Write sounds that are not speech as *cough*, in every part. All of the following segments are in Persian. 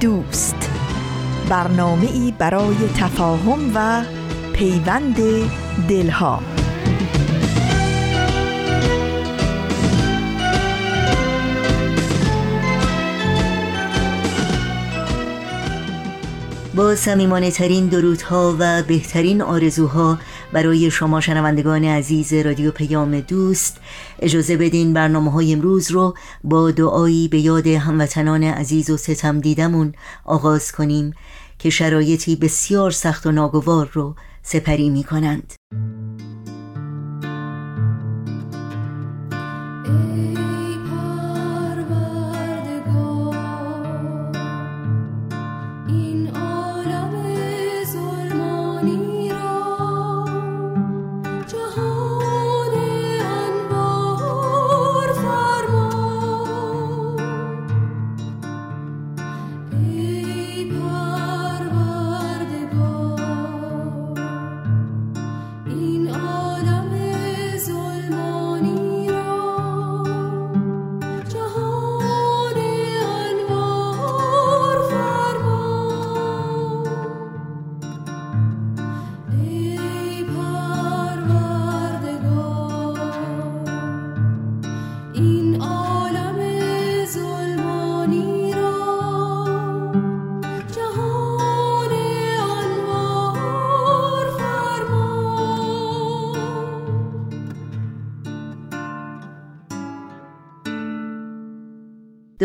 دوست. برنامه ای برای تفاهم و پیوند دلها. با سمیمانه ترین درودها و بهترین آرزوها برای شما شنوندگان عزیز رادیو پیام دوست اجازه بدین برنامه های امروز رو با دعایی به یاد هموطنان عزیز و ستم دیدمون آغاز کنیم که شرایطی بسیار سخت و ناگوار رو سپری می کنند.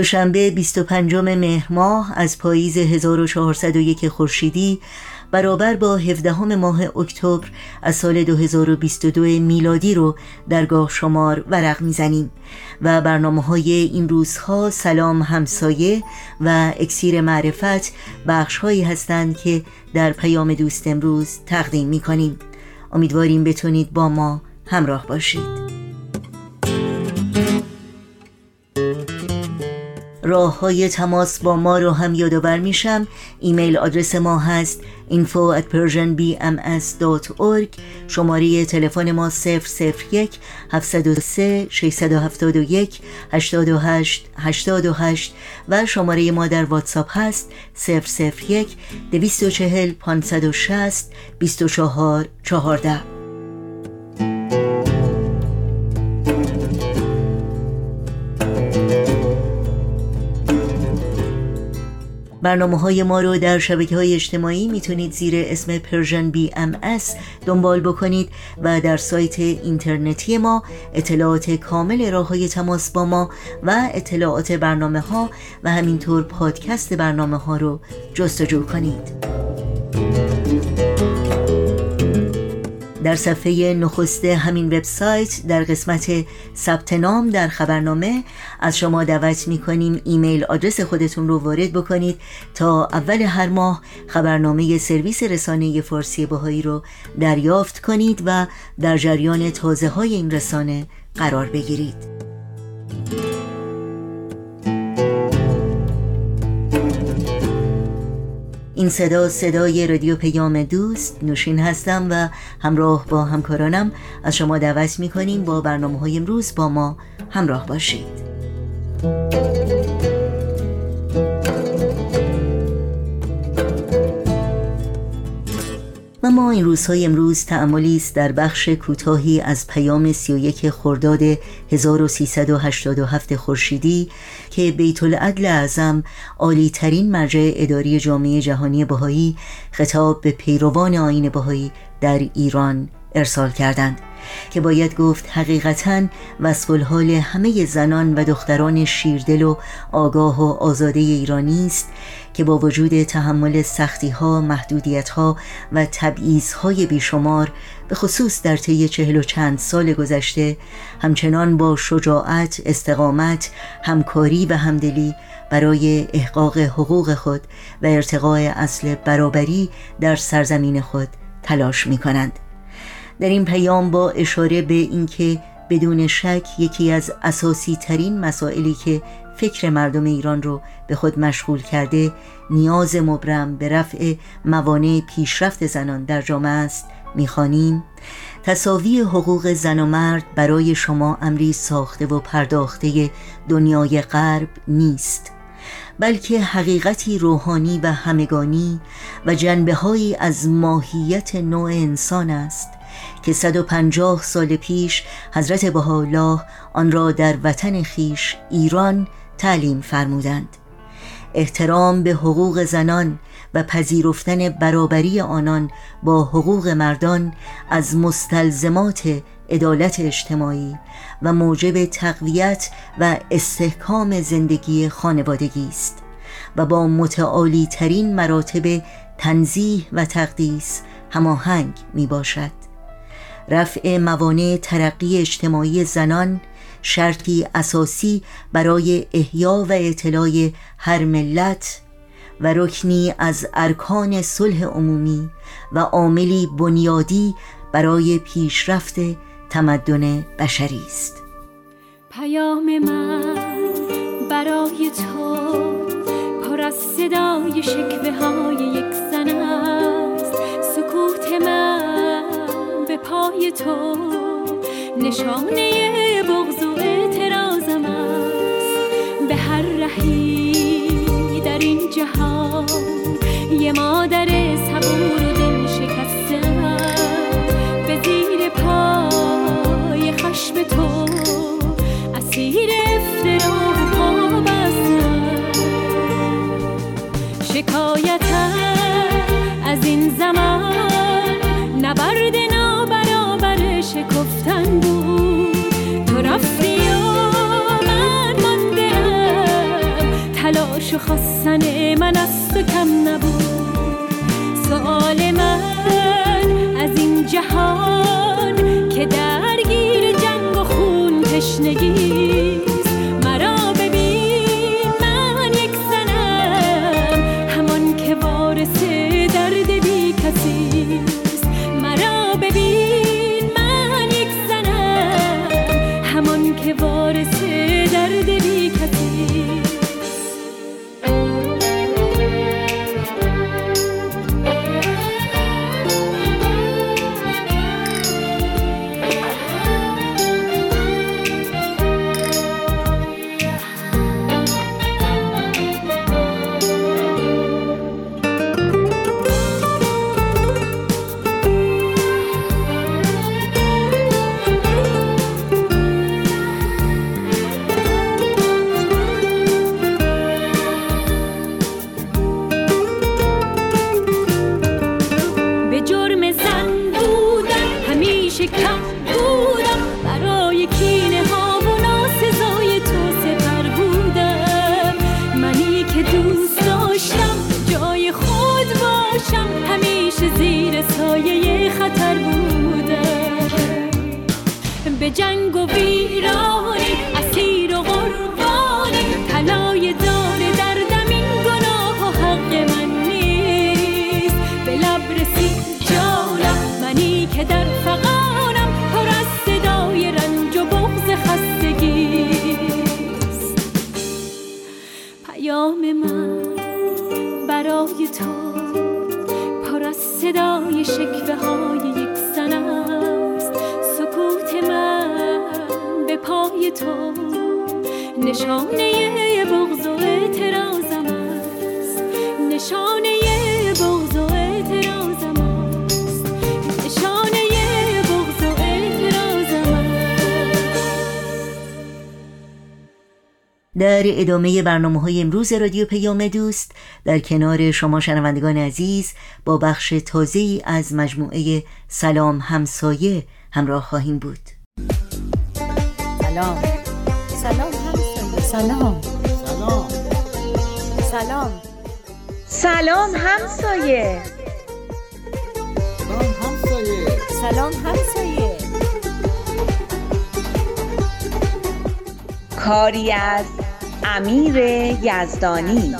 دوشنبه 25 مهر ماه از پاییز 1401 خورشیدی برابر با 17 ماه اکتبر از سال 2022 میلادی رو درگاه شمار ورق می‌زنیم و برنامه های این روزها سلام همسایه و اکسیر معرفت بخش هایی هستند که در پیام دوست امروز تقدیم می کنیم امیدواریم بتونید با ما همراه باشید. راه های تماس با ما رو هم یادآور میشم. ایمیل آدرس ما هست info at persianbms.org شماره تلفن ما 001 703 671 828 828 و شماره ما در واتساپ هست 001 240 560 24 14 برنامه های ما رو در شبکه های اجتماعی می‌تونید زیر اسم Persian BMS دنبال بکنید و در سایت اینترنتی ما اطلاعات کامل راه های تماس با ما و اطلاعات برنامه ها و همینطور پادکست برنامه ها رو جستجو کنید. در صفحه نخست همین وبسایت در قسمت ثبت نام در خبرنامه از شما دعوت می کنیم ایمیل آدرس خودتون رو وارد بکنید تا اول هر ماه خبرنامه سرویس رسانه فارسی باهایی رو دریافت کنید و در جریان تازه های این رسانه قرار بگیرید. این صدا صدای رادیو پیام دوست نوشین هستم و همراه با همکارانم از شما دعوت می‌کنیم با برنامه های امروز با ما همراه باشید. و ما این روزهای امروز تعملی است در بخش کوتاهی از پیام 31 خرداد 1387 خورشیدی که بیت العدل اعظم عالی ترین مرجع اداری جامعه جهانی بهایی خطاب به پیروان آین بهایی در ایران ارسال کردند. که باید گفت حقیقتا وصف الحال همه زنان و دختران شیردل و آگاه و آزاده ایرانی است که با وجود تحمل سختی ها، محدودیت ها و تبعیض های بیشمار به خصوص در طی چهل و چند سال گذشته همچنان با شجاعت، استقامت، همکاری و همدلی برای احقاق حقوق خود و ارتقاء اصل برابری در سرزمین خود تلاش می کنند. در این پیام با اشاره به اینکه بدون شک یکی از اساسی ترین مسائلی که فکر مردم ایران رو به خود مشغول کرده نیاز مبرم به رفع موانع پیشرفت زنان در جامعه است می‌خوانیم. تصاوی حقوق زن و مرد برای شما امری ساخته و پرداخته دنیای غرب نیست بلکه حقیقتی روحانی و همگانی و جنبه از ماهیت نوع انسان است. که 150 سال پیش حضرت بهاءالله آن را در وطن خیش ایران تعلیم فرمودند. احترام به حقوق زنان و پذیرفتن برابری آنان با حقوق مردان از مستلزمات عدالت اجتماعی و موجب تقویت و استحکام زندگی خانوادگی است و با متعالی ترین مراتب تنزیح و تقدیس هماهنگ می باشد رفع موانع ترقی اجتماعی زنان شرطی اساسی برای احیا و اطلاع هر ملت و رکنی از ارکان صلح عمومی و عاملی بنیادی برای پیشرفت تمدن بشری است. پیام من برای تو پر از صدای شکوه های یک زن است. سکوت من به پای تو. نشانه بغض و اعتراضم است. به هر رهی در این جهان یه مادر صبور و دل شکسته به زیر پای خشم تو اسیر در ادامه برنامه های امروز رادیو پیام دوست در کنار شما شنوندگان عزیز با بخش تازه از مجموعه سلام همسایه همراه خواهیم بود. سلام. سلام همسایه. سلام. سلام. سلام. سلام همسایه. سلام همسایه. سلام همسایه. کاری از امیر یزدانی.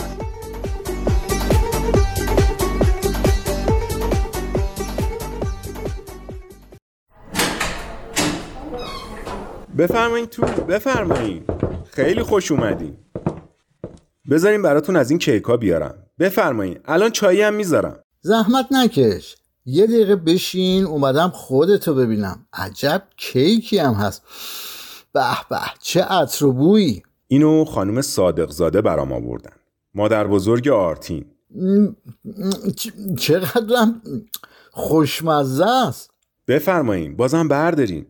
بفرمایین تو بفرمایین. خیلی خوش اومدین. بذارین براتون از این کیکا بیارم. بفرمایین الان چایی هم می‌ذارم. زحمت نکش. یه دقیقه بشین اومدم خودتو ببینم. عجب کیکی هم هست. به به چه عطر و بویی. اینو خانم صادق زاده برام آوردن. مادر بزرگ آرتین. چقدرم خوشمزه است. بفرمایین بازم بردارین.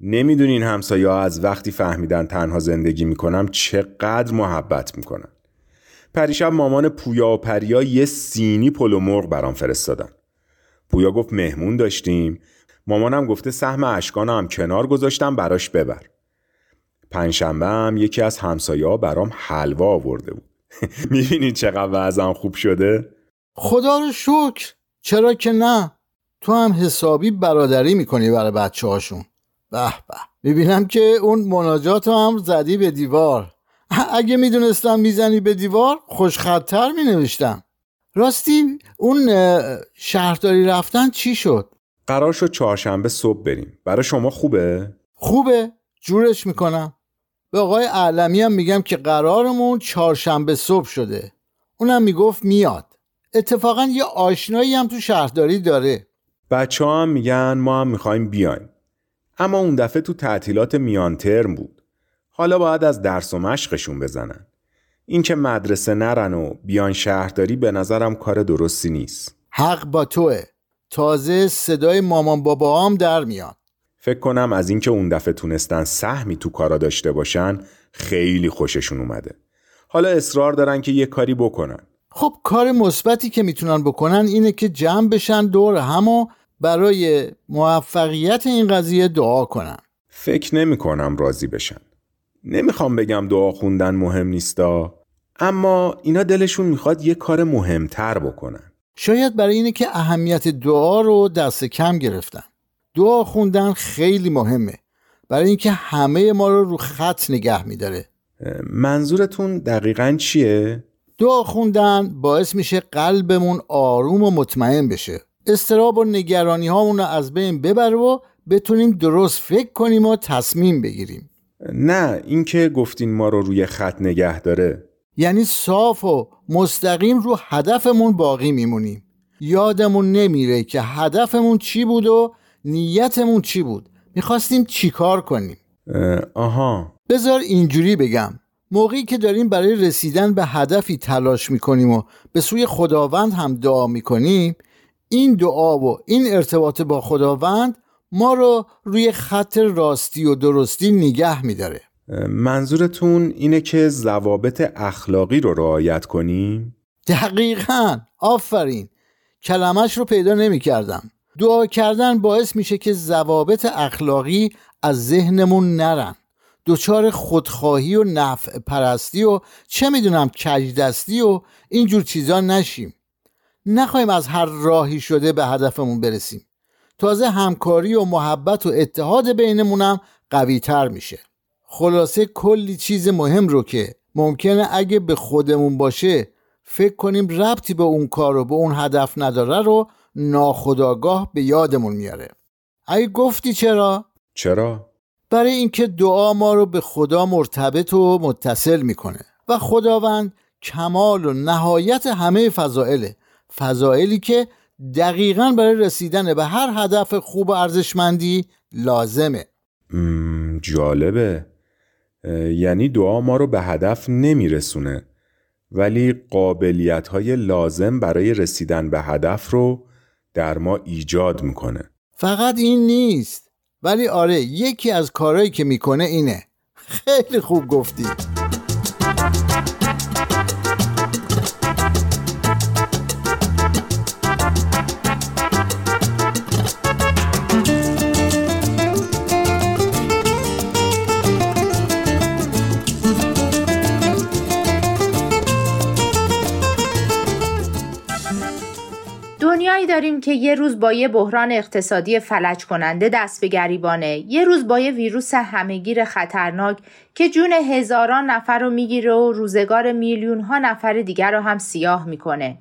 نمی‌دونین همسایه ها از وقتی فهمیدن تنها زندگی می‌کنم چقدر محبت می‌کنن. پریشب مامان پویا و پریا یه سینی پلو مرغ برام فرستادن. پویا گفت مهمون داشتیم. مامانم گفته سهم اشکانو هم کنار گذاشتم براش ببر. پنجشنبه هم یکی از همسایه ها برام حلوا آورده بود. *laughs* می‌بینین چقدر وضعم خوب شده؟ خدا رو شکر. چرا که نه؟ تو هم حسابی برادری می‌کنی برای بچه هاشون به به. می‌بینم که اون مناجات هم زدی به دیوار. *laughs* اگه می‌دونستم می‌زنی به دیوار خوشخطتر مینوشتم. راستی اون شهرداری رفتن چی شد؟ قرار شد چهارشنبه صبح بریم. برای شما خوبه؟ خوبه. جورش می‌کنم. به آقای علمی هم میگم که قرارمون چهارشنبه صبح شده. اونم می‌گفت میاد. اتفاقا یه آشنایی هم تو شهرداری داره. بچه هم میگن ما هم می‌خوایم بیایم. اما اون دفعه تو تعطیلات میان ترم بود. حالا باید از درس و مشقشون بزنن. اینکه مدرسه نرن و بیان شهرداری به نظرم کار درستی نیست. حق با توه. تازه صدای مامان بابا هم در میاد. فکر کنم از اینکه اون دفعه تونستن سهمی تو کارا داشته باشن خیلی خوششون اومده. حالا اصرار دارن که یه کاری بکنن. خب کار مثبتی که می‌تونن بکنن اینه که جمع بشن دور هم و برای موفقیت این قضیه دعا کنن. فکر نمی کنم راضی بشن. نمی‌خوام بگم دعا خوندن مهم نیستا اما اینا دلشون می‌خواد یه کار مهمتر بکنن. شاید برای اینه که اهمیت دعا رو دست کم گرفتن. دعا خوندن خیلی مهمه. برای اینکه همه ما رو رو خط نگه میداره. منظورتون دقیقا چیه؟ دعا خوندن باعث میشه قلبمون آروم و مطمئن بشه. استراب و نگرانی هامون رو از بین ببره و بتونیم درست فکر کنیم و تصمیم بگیریم. نه اینکه گفتین ما رو روی خط نگه داره. یعنی صاف و مستقیم رو هدفمون باقی میمونیم. یادمون نمیره که هدفمون چی بود و نیتمون چی بود؟ می‌خواستیم چیکار کنیم؟ اه، آها. بذار اینجوری بگم. موقعی که داریم برای رسیدن به هدفی تلاش می‌کنیم و به سوی خداوند هم دعا می‌کنیم این دعا و این ارتباط با خداوند ما رو روی خط راستی و درستی نگه میداره. منظورتون اینه که ضوابط اخلاقی رو رعایت کنیم؟ دقیقا. آفرین. کلمش رو پیدا نمی کردم دعا کردن باعث میشه که ضوابط اخلاقی از ذهنمون نرن. دچار خودخواهی و نفع پرستی و چه می‌دونم کجدستی و اینجور چیزا نشیم. نخواهیم از هر راهی شده به هدفمون برسیم. تازه همکاری و محبت و اتحاد بینمونم قوی تر میشه. خلاصه کلی چیز مهم رو که ممکنه اگه به خودمون باشه فکر کنیم ربطی به اون کار و به اون هدف نداره رو ناخداگاه به یادمون میاره. اگه گفتی چرا؟ چرا؟ برای اینکه دعا ما رو به خدا مرتبط و متصل می‌کنه و خداوند کمال و نهایت همه فضائله. فضائلی که دقیقا برای رسیدن به هر هدف خوب و ارزشمندی لازمه. جالبه. یعنی دعا ما رو به هدف نمیرسونه. ولی قابلیت های لازم برای رسیدن به هدف رو در ما ایجاد می‌کنه. فقط این نیست. ولی آره یکی از کارهایی که می‌کنه اینه. خیلی خوب گفتی. داریم که یه روز با یه بحران اقتصادی فلج کننده دست به گریبانه یه روز با یه ویروس همهگیر خطرناک که جون هزاران نفر رو می‌گیره و روزگار میلیون ها نفر دیگر رو هم سیاه می‌کنه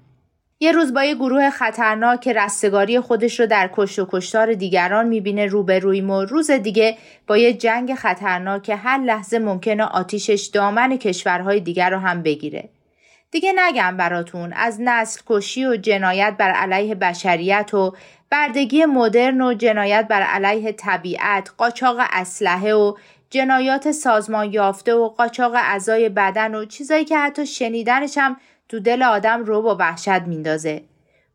یه روز با یه گروه خطرناک که رستگاری خودش رو در کشت و کشتار دیگران می‌بینه روبرویم و روز دیگه با یه جنگ خطرناک که هر لحظه ممکنه آتیشش دامن کشورهای دیگر رو هم بگیره. دیگه نگم براتون از نسل کشی و جنایت بر علیه بشریت و بردگی مدرن و جنایت بر علیه طبیعت، قاچاق اسلحه و جنایات سازمان یافته و قاچاق اعضای بدن و چیزایی که حتی شنیدنش هم تو دل آدم رو با وحشت میندازه.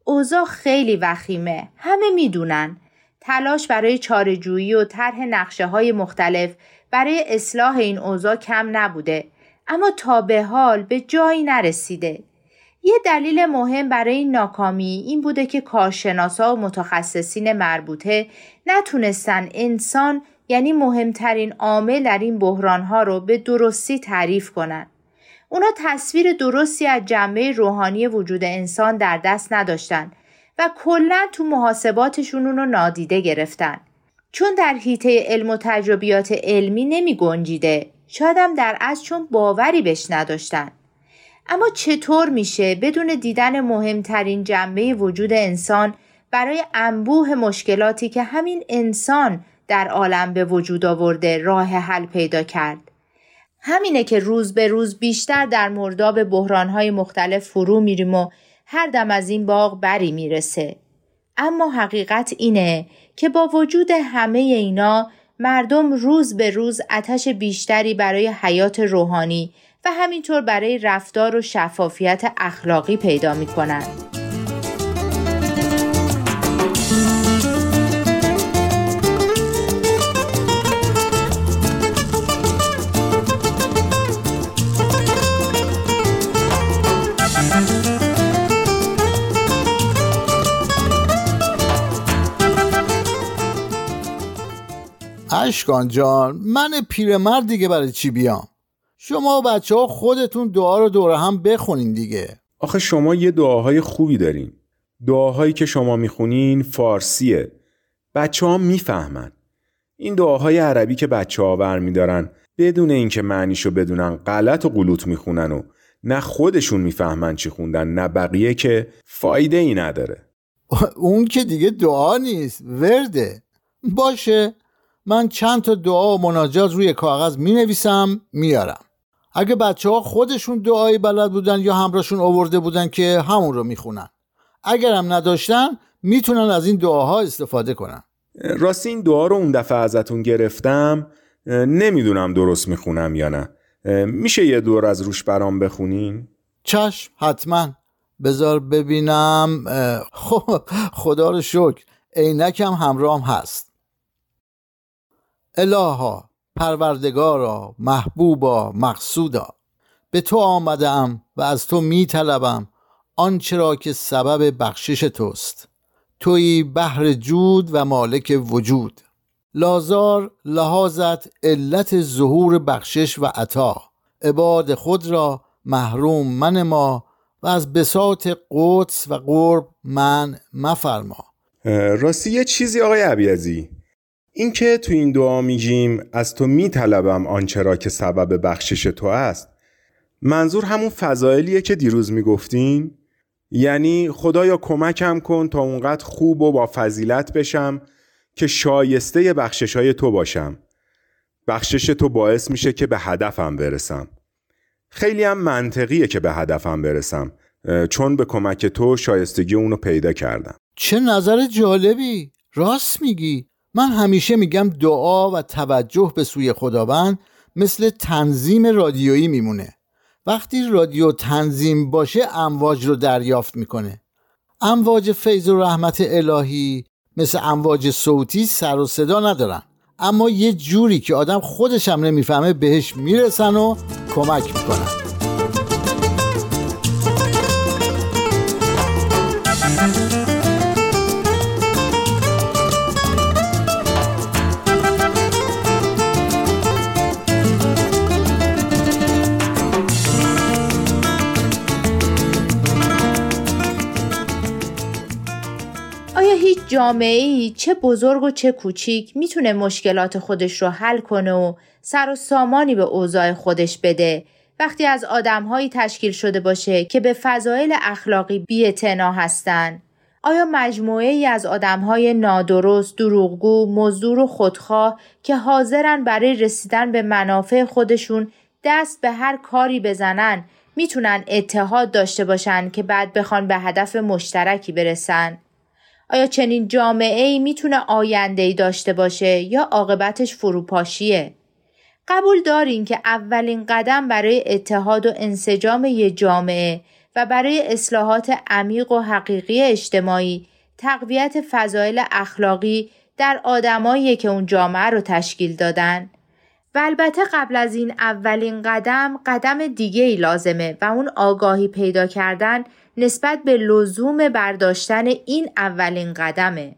اوضاع خیلی وخیمه. همه می‌دونن. تلاش برای چارجویی و طرح نقشه های مختلف برای اصلاح این اوضاع کم نبوده. اما تا به حال به جایی نرسیده. یه دلیل مهم برای این ناکامی این بوده که کارشناسا و متخصصین مربوطه نتونستن انسان یعنی مهمترین عامل در این بحرانها رو به درستی تعریف کنند. اونا تصویر درستی از جنبه روحانی وجود انسان در دست نداشتن و کلا تو محاسباتشون اونو نادیده گرفتن. چون در حیطه علم و تجربیات علمی نمی گنجیده. شایدم در از چون باوری بهش نداشتن. اما چطور میشه بدون دیدن مهمترین جنبه وجود انسان برای انبوه مشکلاتی که همین انسان در عالم به وجود آورده راه حل پیدا کرد؟ همینه که روز به روز بیشتر در مرداب بحرانهای مختلف فرو میریم و هر دم از این باغ بری می‌رسه. اما حقیقت اینه که با وجود همه اینا مردم روز به روز آتش بیشتری برای حیات روحانی و همینطور برای رفتار و شفافیت اخلاقی پیدا می‌کنند. اشکان جان من پیرمرد دیگه برای چی بیام؟ شما و بچه ها خودتون دعا رو دور هم بخونین دیگه. آخه شما یه دعاهای خوبی دارین. دعاهایی که شما می‌خونین فارسیه. بچه ها می‌فهمن. این دعاهای عربی که بچه ها ور میدارن بدون اینکه معنیشو بدونن غلط و قلوت می‌خونن و نه خودشون می‌فهمن چی خوندن نه بقیه که فایده ای نداره. *laughs* اون که دیگه دعا نیست ورده. باشه. من چند تا دعا و مناجات روی کاغذ می نویسم میارم. اگه بچه ها خودشون دعایی بلد بودن یا همراهشون آورده بودن که همون رو می‌خونن. اگرم نداشتن می‌تونن از این دعاها استفاده کنن. راستی این دعا رو اون دفعه ازتون گرفتم نمی‌دونم درست می‌خونم یا نه. میشه یه دور از روش برام بخونین؟ چشم حتما. بذار ببینم. خب خدا رو شکر. عینکم همراهم هست. الها پروردگارا محبوبا مقصودا. به تو آمدم و از تو می طلبم آنچه را که سبب بخشش توست. توی بحر جود و مالک وجود. لازار لحاظت علت ظهور بخشش و عطا. عباد خود را محروم من ما و از بساط قدس و قرب من مفرما. راستی یه چیزی آقای عبیزی این که تو این دعا میگیم از تو میطلبم آنچه را که سبب بخشش تو است. منظور همون فضایلیه که دیروز می‌گفتین. یعنی خدایا کمکم کن تا اونقدر خوب و با فضیلت بشم که شایسته بخشش های تو باشم. بخشش تو باعث میشه که به هدفم برسم. خیلی هم منطقیه که به هدفم برسم. چون به کمک تو شایستگی اونو پیدا کردم. چه نظر جالبی. راست میگی. من همیشه میگم دعا و توجه به سوی خداوند مثل تنظیم رادیویی میمونه. وقتی رادیو تنظیم باشه امواج رو دریافت می‌کنه. امواج فیض و رحمت الهی مثل امواج صوتی سر و صدا ندارن. اما یه جوری که آدم خودش هم نمی‌فهمه بهش می‌رسن و کمک می‌کنن. جامعه ای چه بزرگ و چه کوچیک می‌تونه مشکلات خودش رو حل کنه و سر و سامانی به اوضاع خودش بده وقتی از آدمهایی تشکیل شده باشه که به فضایل اخلاقی بی‌اعتنا هستند آیا مجموعه ای از آدم های نادرست، دروغگو، مزدور و خودخواه که حاضرن برای رسیدن به منافع خودشون دست به هر کاری بزنن می‌تونن اتحاد داشته باشن که بعد بخوان به هدف مشترکی برسن؟ آیا چنین جامعه ای می‌تونه آینده ای داشته باشه یا عاقبتش فروپاشیه؟ قبول دارین که اولین قدم برای اتحاد و انسجام یه جامعه و برای اصلاحات عمیق و حقیقی اجتماعی تقویت فضایل اخلاقی در آدمایی که اون جامعه رو تشکیل دادن و البته قبل از این اولین قدم قدم دیگه ای لازمه و اون آگاهی پیدا کردن نسبت به لزوم برداشتن این اولین قدمه.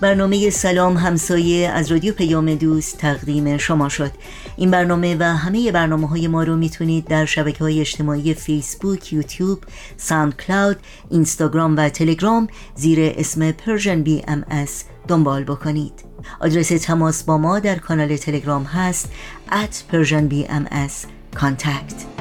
برنامه سلام همسایه از رادیو پیام دوست تقدیم شما شد. این برنامه و همه برنامه های ما رو می‌تونید در شبکه های اجتماعی فیسبوک، یوتیوب، ساند کلاود، اینستاگرام و تلگرام زیر اسم ام اس دنبال بکنید. آدرس تماس با ما در کانال تلگرام هست at Persian BMS contact.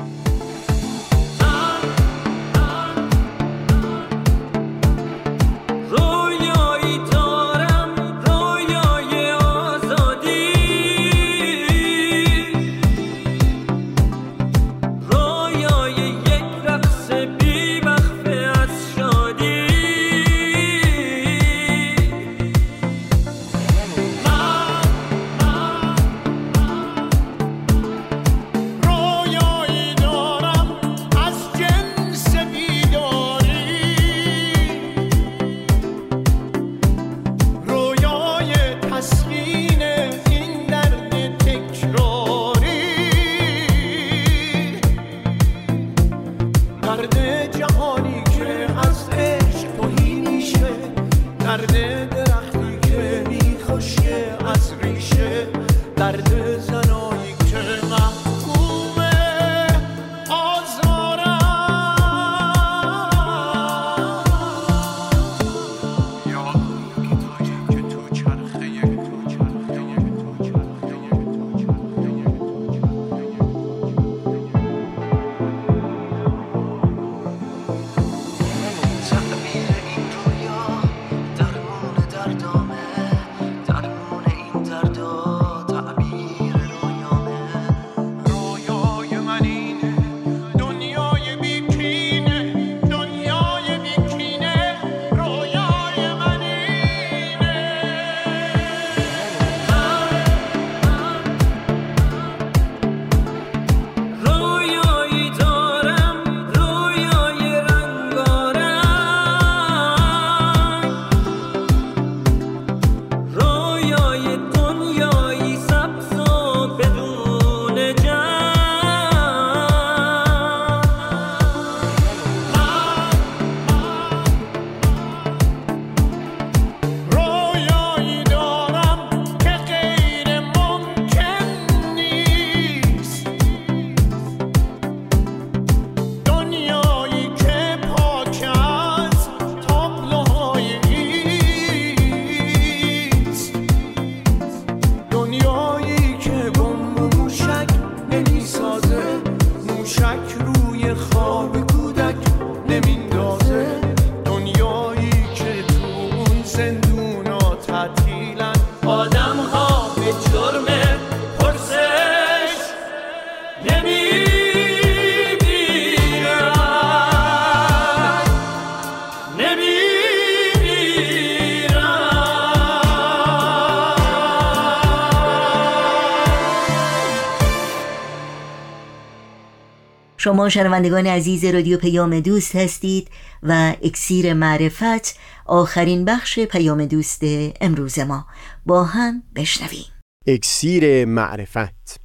شما شنوندگان عزیز رادیو پیام دوست هستید و اکسیر معرفت آخرین بخش پیام دوست امروز ما. با هم بشنویم. اکسیر معرفت.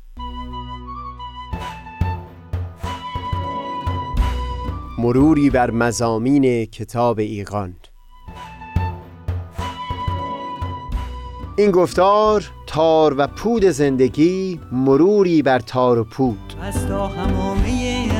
مروری بر مزامین کتاب ایقان این گفتار تار و پود زندگی مروری بر تار و پود. از تا همامه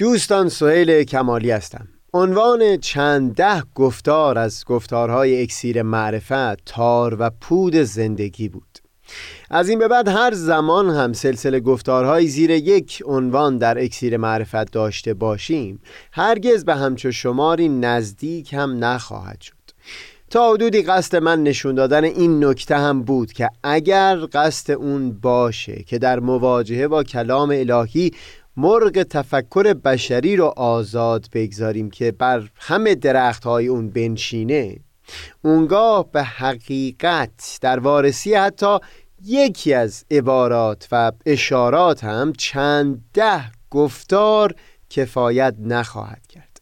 دوستان سهیل کمالی هستم. عنوان چند ده گفتار از گفتارهای اکسیر معرفت تار و پود زندگی بود. از این به بعد هر زمان هم سلسله گفتارهای زیر یک عنوان در اکسیر معرفت داشته باشیم هرگز به همچو شماری نزدیک هم نخواهد شد. تا حدودی قصد من نشون دادن این نکته هم بود که اگر قصد اون باشه که در مواجهه با کلام الهی مرغ تفکر بشری رو آزاد بگذاریم که بر همه درخت های اون بنشینه. اونگاه به حقیقت در وارسی حتی یکی از عبارات و اشارات هم چند ده گفتار کفایت نخواهد کرد.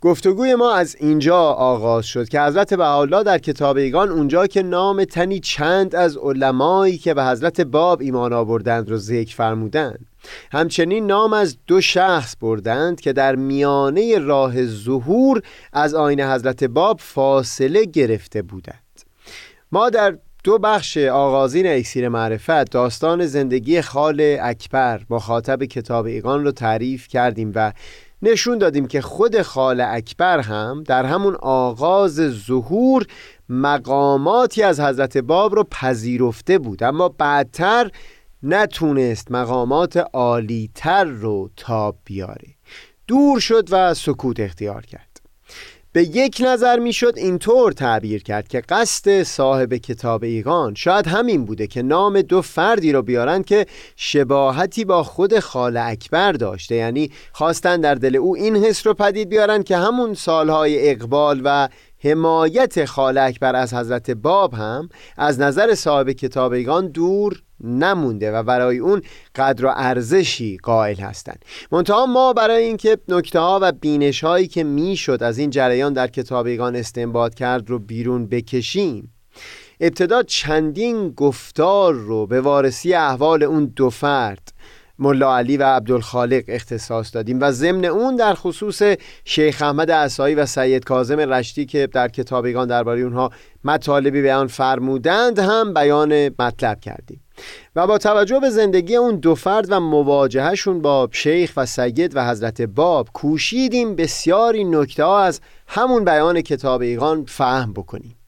گفتگوی ما از اینجا آغاز شد که حضرت بهاءالله در کتاب ایگان اونجا که نام تنی چند از علمایی که به حضرت باب ایمان آوردند رو ذکر فرمودند. همچنین نام از دو شخص بردند که در میانه راه ظهور از آین حضرت باب فاصله گرفته بودند. ما در دو بخش آغازین اکسیر معرفت داستان زندگی خال اکبر مخاطب کتاب ایگان رو تعریف کردیم و نشون دادیم که خود خال اکبر هم در همون آغاز ظهور مقاماتی از حضرت باب رو پذیرفته بود. اما بعدتر نتونست مقامات عالیتر رو تاب بیاره. دور شد و سکوت اختیار کرد. به یک نظر می‌شد اینطور تعبیر کرد که قصد صاحب کتاب ایقان شاید همین بوده که نام دو فردی رو بیارند که شباهتی با خود خال اکبر داشته. یعنی خواستن در دل او این حس رو پدید بیارن که همون سالهای اقبال و حمایت خال اکبر از حضرت باب هم از نظر صاحب کتابیگان دور نمونده و برای اون قدر و ارزشی قائل هستند منتها ما برای اینکه نکته ها و بینش هایی که می‌شد از این جریان در کتابیگان استنباط کرد رو بیرون بکشیم ابتدا چندین گفتار رو به وارسی احوال اون دو فرد ملا علی و عبدالخالق اختصاص دادیم و ضمن اون در خصوص شیخ احمد عصایی و سید کاظم رشتی که در کتابیگان درباره اونها مطالبی بیان فرمودند هم بیان مطلب کردیم. و با توجه به زندگی اون دو فرد و مواجهشون با شیخ و سید و حضرت باب کوشیدیم بسیاری نکته از همون بیان کتاب ایقان فهم بکنیم.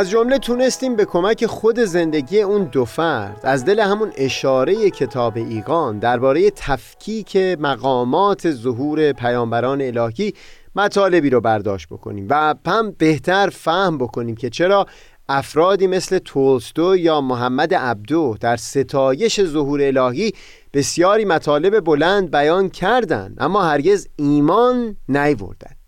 از جمله تونستیم به کمک خود زندگی اون دو فرد. از دل همون اشاره کتاب ایقان درباره تفکیک مقامات ظهور پیامبران الهی مطالبی رو برداشت بکنیم و هم بهتر فهم بکنیم که چرا افرادی مثل تولستو یا محمد عبدو در ستایش ظهور الهی بسیاری مطالب بلند بیان کردند اما هرگز ایمان نیوردند.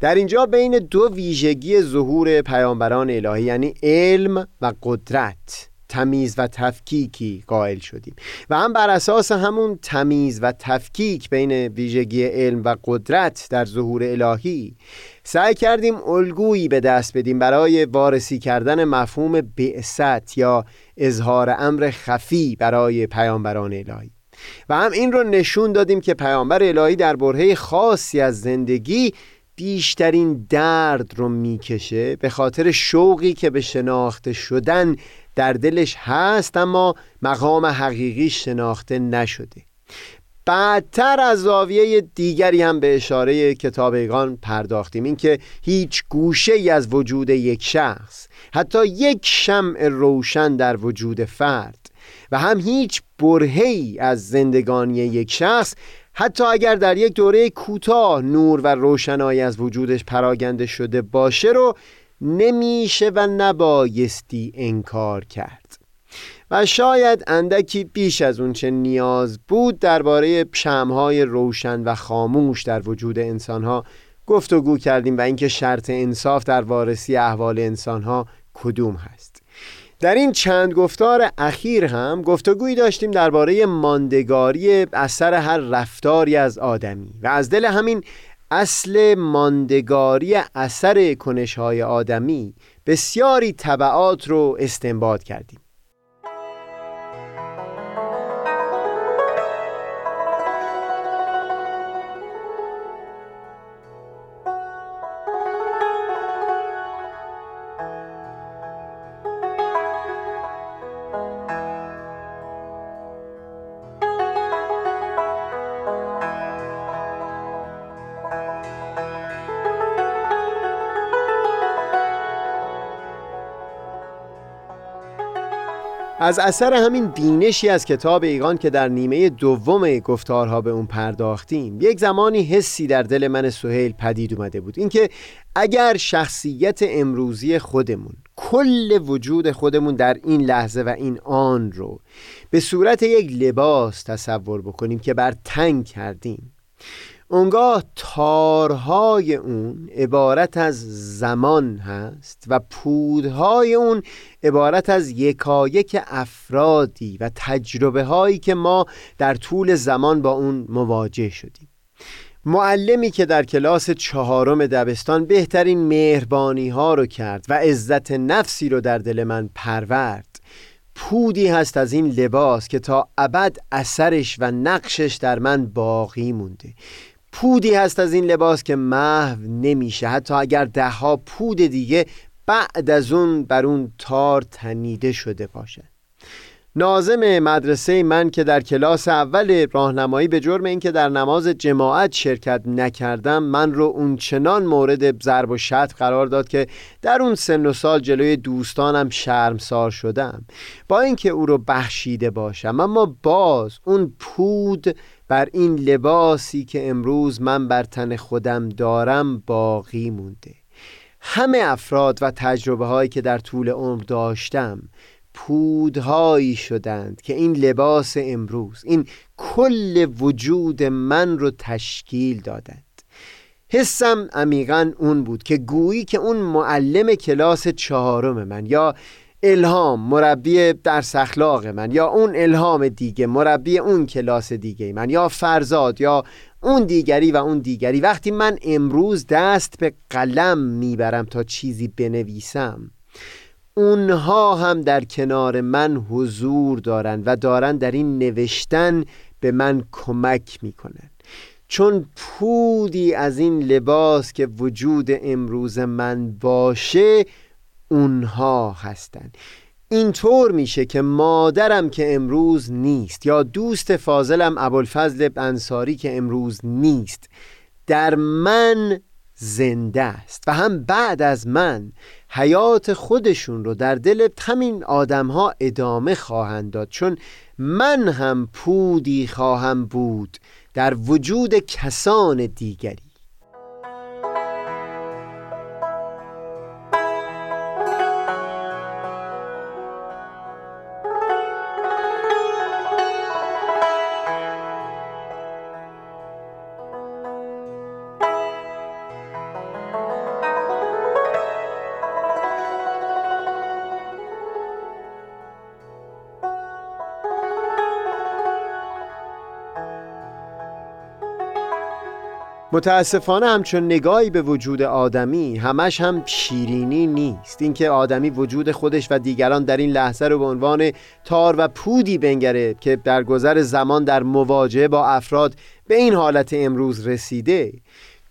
در اینجا بین دو ویژگی ظهور پیامبران الهی یعنی علم و قدرت تمیز و تفکیکی قائل شدیم. و هم بر اساس همون تمیز و تفکیک بین ویژگی علم و قدرت در ظهور الهی سعی کردیم الگویی به دست بدیم برای وارسی کردن مفهوم بعثت یا اظهار امر خفی برای پیامبران الهی. و هم این رو نشون دادیم که پیامبر الهی در برهه خاصی از زندگی بیشترین درد رو می‌کشه به خاطر شوقی که به شناخته شدن در دلش هست اما مقام حقیقی شناخته نشده. بعدتر از زاویه دیگری هم به اشاره کتابیگان پرداختیم اینکه هیچ گوشه ای از وجود یک شخص حتی یک شمع روشن در وجود فرد و هم هیچ برهی از زندگانی یک شخص حتی اگر در یک دوره کوتاه نور و روشنایی از وجودش پراگنده شده باشه رو نمیشه و نبایستی انکار کرد. و شاید اندکی بیش از اون چه نیاز بود درباره شمهای روشن و خاموش در وجود انسانها گفتگو کردیم و اینکه شرط انصاف در وارسی احوال انسانها کدوم هست. در این چند گفتار اخیر هم گفتگویی داشتیم درباره ماندگاری اثر هر رفتاری از آدمی و از دل همین اصل ماندگاری اثر کنشهای آدمی بسیاری طبعات رو استنباط کردیم. از اثر همین بینشی از کتاب ایگان که در نیمه دوم گفتارها به اون پرداختیم یک زمانی حسی در دل من سهیل پدید اومده بود. اینکه اگر شخصیت امروزی خودمون کل وجود خودمون در این لحظه و این آن رو به صورت یک لباس تصور بکنیم که بر تنگ کردیم اونگاه تارهای اون عبارت از زمان هست و پودهای اون عبارت از یکایک افرادی و تجربه هایی که ما در طول زمان با اون مواجه شدیم. معلمی که در کلاس چهارم دبستان بهترین مهربانی ها رو کرد و عزت نفسی رو در دل من پرورد پودی هست از این لباس که تا ابد اثرش و نقشش در من باقی مونده. پودی هست از این لباس که محو نمیشه. حتی اگر دهها پود دیگه بعد از اون بر اون تار تنیده شده باشه. نازم مدرسه من که در کلاس اول راهنمایی به جرم اینکه در نماز جماعت شرکت نکردم من رو اون چنان مورد ضرب و شتم قرار داد که در اون سن و سال جلوی دوستانم شرمسار شدم. با اینکه او رو بخشیده باشم اما باز اون پود بر این لباسی که امروز من بر تن خودم دارم باقی مونده. همه افراد و تجربه هایی که در طول عمر داشتم پودهایی شدند که این لباس امروز این کل وجود من رو تشکیل دادند. حسم عمیقا اون بود که گویی که اون معلم کلاس چهارم من یا الهام مربی درس اخلاق من یا اون الهام دیگه مربی اون کلاس دیگه من یا فرزاد یا اون دیگری و اون دیگری. وقتی من امروز دست به قلم می‌برم تا چیزی بنویسم اونها هم در کنار من حضور دارند و دارن در این نوشتن به من کمک می‌کنن. چون پودی از این لباس که وجود امروز من باشه اونها هستند اینطور میشه که مادرم که امروز نیست یا دوست فاضلم ابوالفضل انصاری که امروز نیست در من زنده است و هم بعد از من حیات خودشون رو در دل همین آدم ها ادامه خواهند داد. چون من هم پودی خواهم بود در وجود کسان دیگری. متاسفانه همچون نگاهی به وجود آدمی همش هم شیرینی نیست. اینکه آدمی وجود خودش و دیگران در این لحظه رو به عنوان تار و پودی بنگره که در گذر زمان در مواجهه با افراد به این حالت امروز رسیده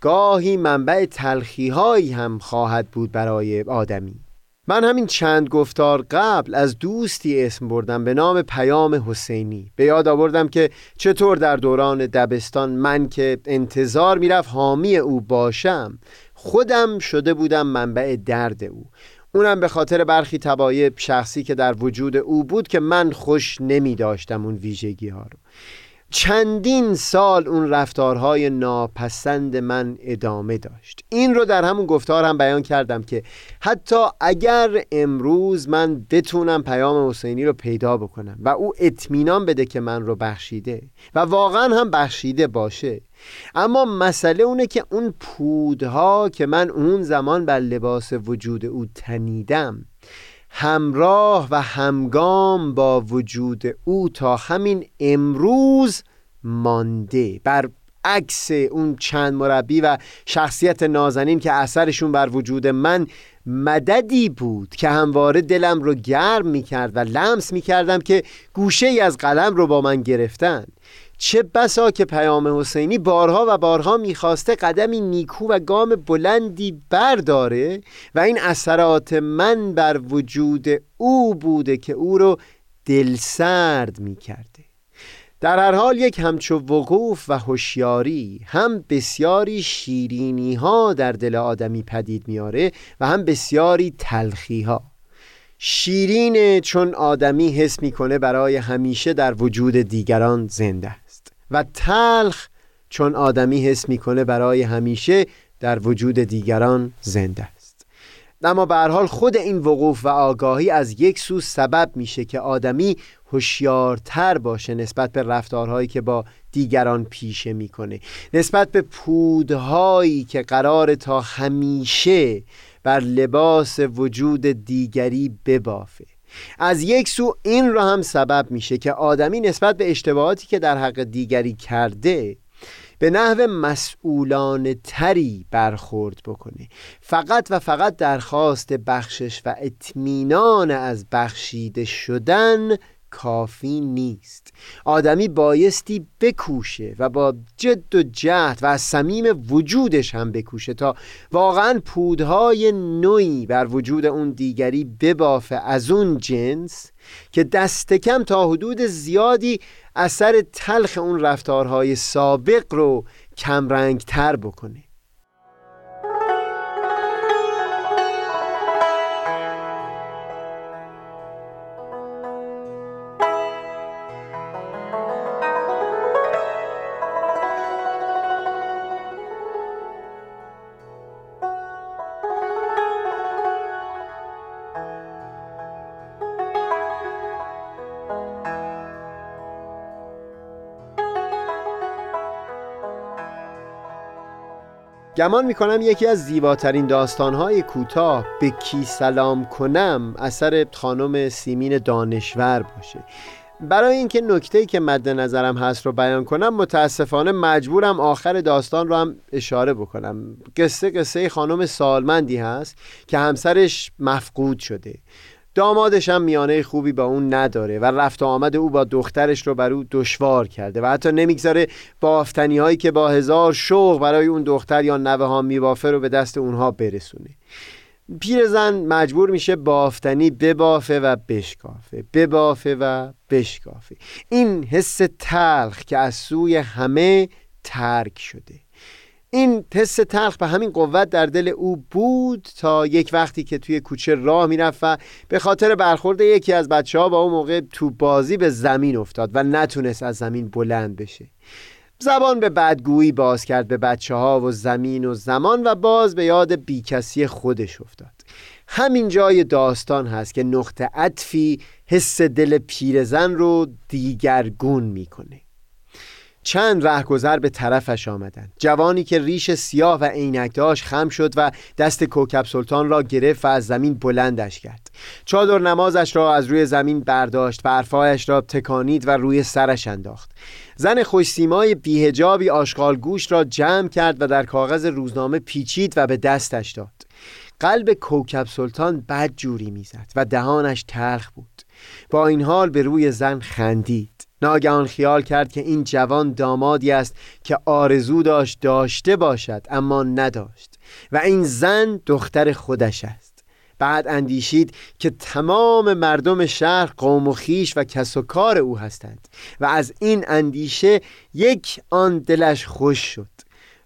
گاهی منبع تلخیهایی هم خواهد بود برای آدمی. من همین چند گفتار قبل از دوستی اسم بردم به نام پیام حسینی. به یاد آوردم که چطور در دوران دبستان من که انتظار می‌رفت حامی او باشم خودم شده بودم منبع درد او. اونم به خاطر برخی تبایب شخصی که در وجود او بود که من خوش نمی داشتم اون ویژگی ها رو. چندین سال اون رفتارهای ناپسند من ادامه داشت. این رو در همون گفتار هم بیان کردم که حتی اگر امروز من بتونم پیام حسینی رو پیدا بکنم و او اطمینان بده که من رو بخشیده و واقعا هم بخشیده باشه اما مسئله اونه که اون پودها که من اون زمان بر لباس وجود او تنیدم همراه و همگام با وجود او تا همین امروز مانده. بر عکس اون چند مربی و شخصیت نازنین که اثرشون بر وجود من مددی بود که همواره دلم رو گرم می کرد و لمس می کردم که گوشه ای از قلم رو با من گرفتن. چه بسا که پیام حسینی بارها و بارها می‌خواسته قدمی نیکو و گام بلندی برداره و این اثرات من بر وجود او بوده که او رو دلسرد می‌کرده. در هر حال یک همچو وقوف و هوشیاری هم بسیاری شیرینی ها در دل آدمی پدید میاره و هم بسیاری تلخی ها شیرین چون آدمی حس می‌کنه برای همیشه در وجود دیگران زنده و تلخ چون آدمی حس می‌کنه برای همیشه در وجود دیگران زنده است. اما به حال خود این وقوف و آگاهی از یک سو سبب میشه که آدمی هوشیارتر باشه نسبت به رفتارهایی که با دیگران پیشه می‌کنه. نسبت به پودهایی که قرار تا همیشه بر لباس وجود دیگری ببافه. از یک سو این را هم سبب میشه که آدمی نسبت به اشتباهاتی که در حق دیگری کرده به نحو مسئولان تری برخورد بکنه. فقط و فقط درخواست بخشش و اطمینان از بخشیده شدن کافی نیست. آدمی بایستی بکوشه و با جد و جهد و از صمیم وجودش هم بکوشه تا واقعا پودهای نوعی بر وجود اون دیگری ببافه. از اون جنس که دست کم تا حدود زیادی اثر تلخ اون رفتارهای سابق رو کمرنگ تر بکنه. گمان می‌کنم یکی از زیباترین داستانهای کوتاه به کی سلام کنم اثر خانم سیمین دانشور باشه. برای اینکه نکته که مد نظرم هست رو بیان کنم متاسفانه مجبورم آخر داستان رو هم اشاره بکنم. قصه قصه خانم سالمندی هست که همسرش مفقود شده. دامادش هم میانه خوبی با اون نداره و رفت و آمد او با دخترش رو بر او دشوار کرده و حتی نمی‌گذاره بافتنی هایی که با هزار شوق برای اون دختر یا نوه ها میبافه رو به دست اونها برسونه. پیرزن مجبور میشه بافتنی ببافه و بشکافه ببافه و بشکافه. این حس تلخ که از سوی همه ترک شده. این حس تلخ به همین قوت در دل او بود تا یک وقتی که توی کوچه راه می‌رفت و به خاطر برخورد یکی از بچه ها با اون موقع تو بازی به زمین افتاد و نتونست از زمین بلند بشه. زبان به بدگویی باز کرد به بچه ها و زمین و زمان و باز به یاد بیکسی خودش افتاد. همین جای داستان هست که نقطه عطفی حس دل پیرزن رو دیگرگون می‌کنه. چند رهگذر به طرفش آمدند. جوانی که ریش سیاه و عینک داشت خم شد و دست کوکب سلطان را گرفت و از زمین بلندش کرد. چادر نمازش را از روی زمین برداشت و عرفایش را تکانید و روی سرش انداخت. زن خوشسیمای بیهجابی آشغال گوش را جمع کرد و در کاغذ روزنامه پیچید و به دستش داد. قلب کوکب سلطان بد جوری می‌زد و دهانش تلخ بود. با این حال به روی زن خندید. ناگهان خیال کرد که این جوان دامادی است که آرزو داشت داشته باشد اما نداشت. و این زن دختر خودش است. بعد اندیشید که تمام مردم شهر قوم و خیش و کس و کار او هستند و از این اندیشه یک آن دلش خوش شد.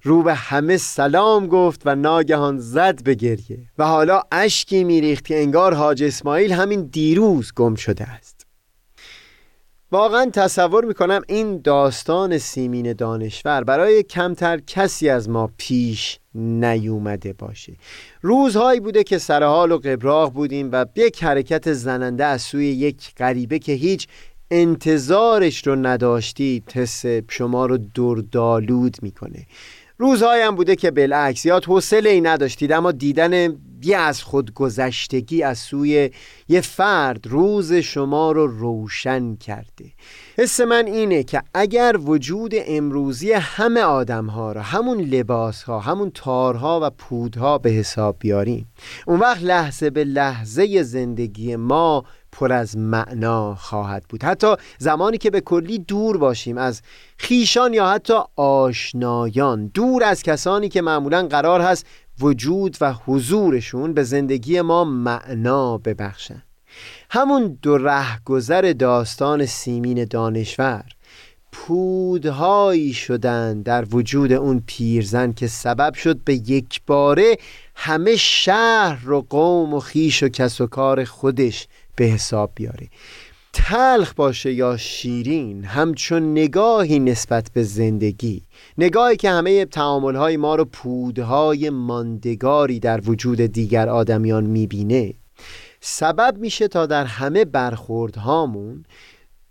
رو به همه سلام گفت و ناگهان زد به گریه. و حالا اشکی میریخت که انگار حاج اسماعیل همین دیروز گم شده است. واقعا تصور می‌کنم این داستان سیمین دانشور برای کمتر کسی از ما پیش نیومده باشه. روزهایی بوده که سرحال و قبراغ بودیم و یک حرکت زننده از سوی یک غریبه که هیچ انتظارش رو نداشتید حس شما رو دردالود می‌کنه. روزهایم بوده که بالعکس یاد حوصله ای نداشتید اما دیدن بی از خودگذشتگی از سوی یه فرد روز شما رو روشن کرده. حس من اینه که اگر وجود امروزی همه آدم ها را همون لباس ها همون تارها و پودها به حساب بیاریم اون وقت لحظه به لحظه زندگی ما پر از معنا خواهد بود. حتی زمانی که به کلی دور باشیم از خیشان یا حتی آشنایان دور از کسانی که معمولا قرار هست وجود و حضورشون به زندگی ما معنا ببخشن همون دو رهگذر داستان سیمین دانشور پودهایی شدن در وجود اون پیرزن که سبب شد به یک باره همه شهر و قوم و خیش و کس و کار خودش به حساب بیاره تلخ باشه یا شیرین همچون نگاهی نسبت به زندگی نگاهی که همه تعاملهای ما رو پودهای ماندگاری در وجود دیگر آدمیان می‌بینه. سبب میشه تا در همه برخوردهامون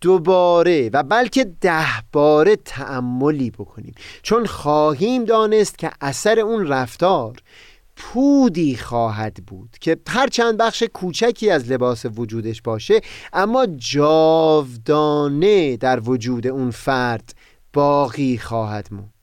دوباره و بلکه ده باره تعملی بکنیم. چون خواهیم دانست که اثر اون رفتار پودی خواهد بود که هر چند بخش کوچکی از لباس وجودش باشه اما جاودانه در وجود اون فرد باقی خواهد موند.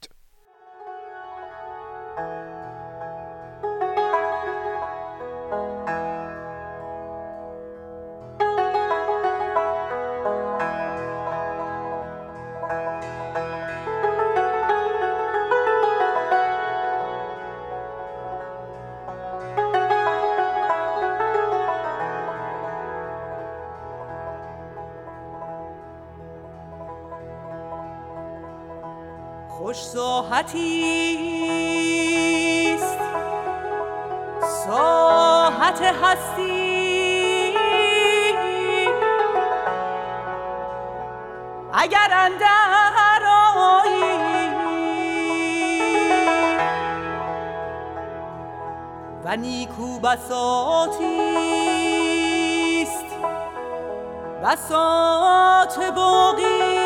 ساحتیست ساحت هستی. اگر اندر و نیکو بساتیست بسات باقی.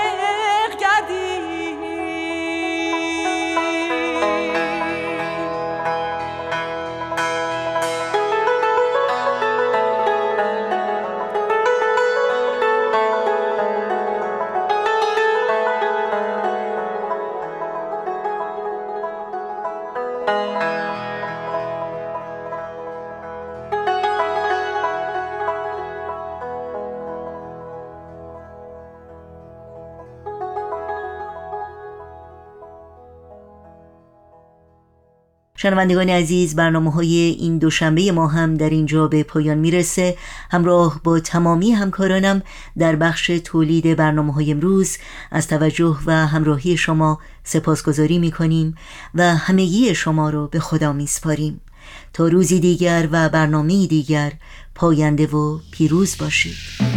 شنوندگان عزیز برنامه های این دوشنبه ما هم در اینجا به پایان می‌رسه. همراه با تمامی همکارانم در بخش تولید برنامه های امروز از توجه و همراهی شما سپاسگزاری می‌کنیم و همگی شما رو به خدا میسپاریم. تا روزی دیگر و برنامه دیگر پاینده و پیروز باشید.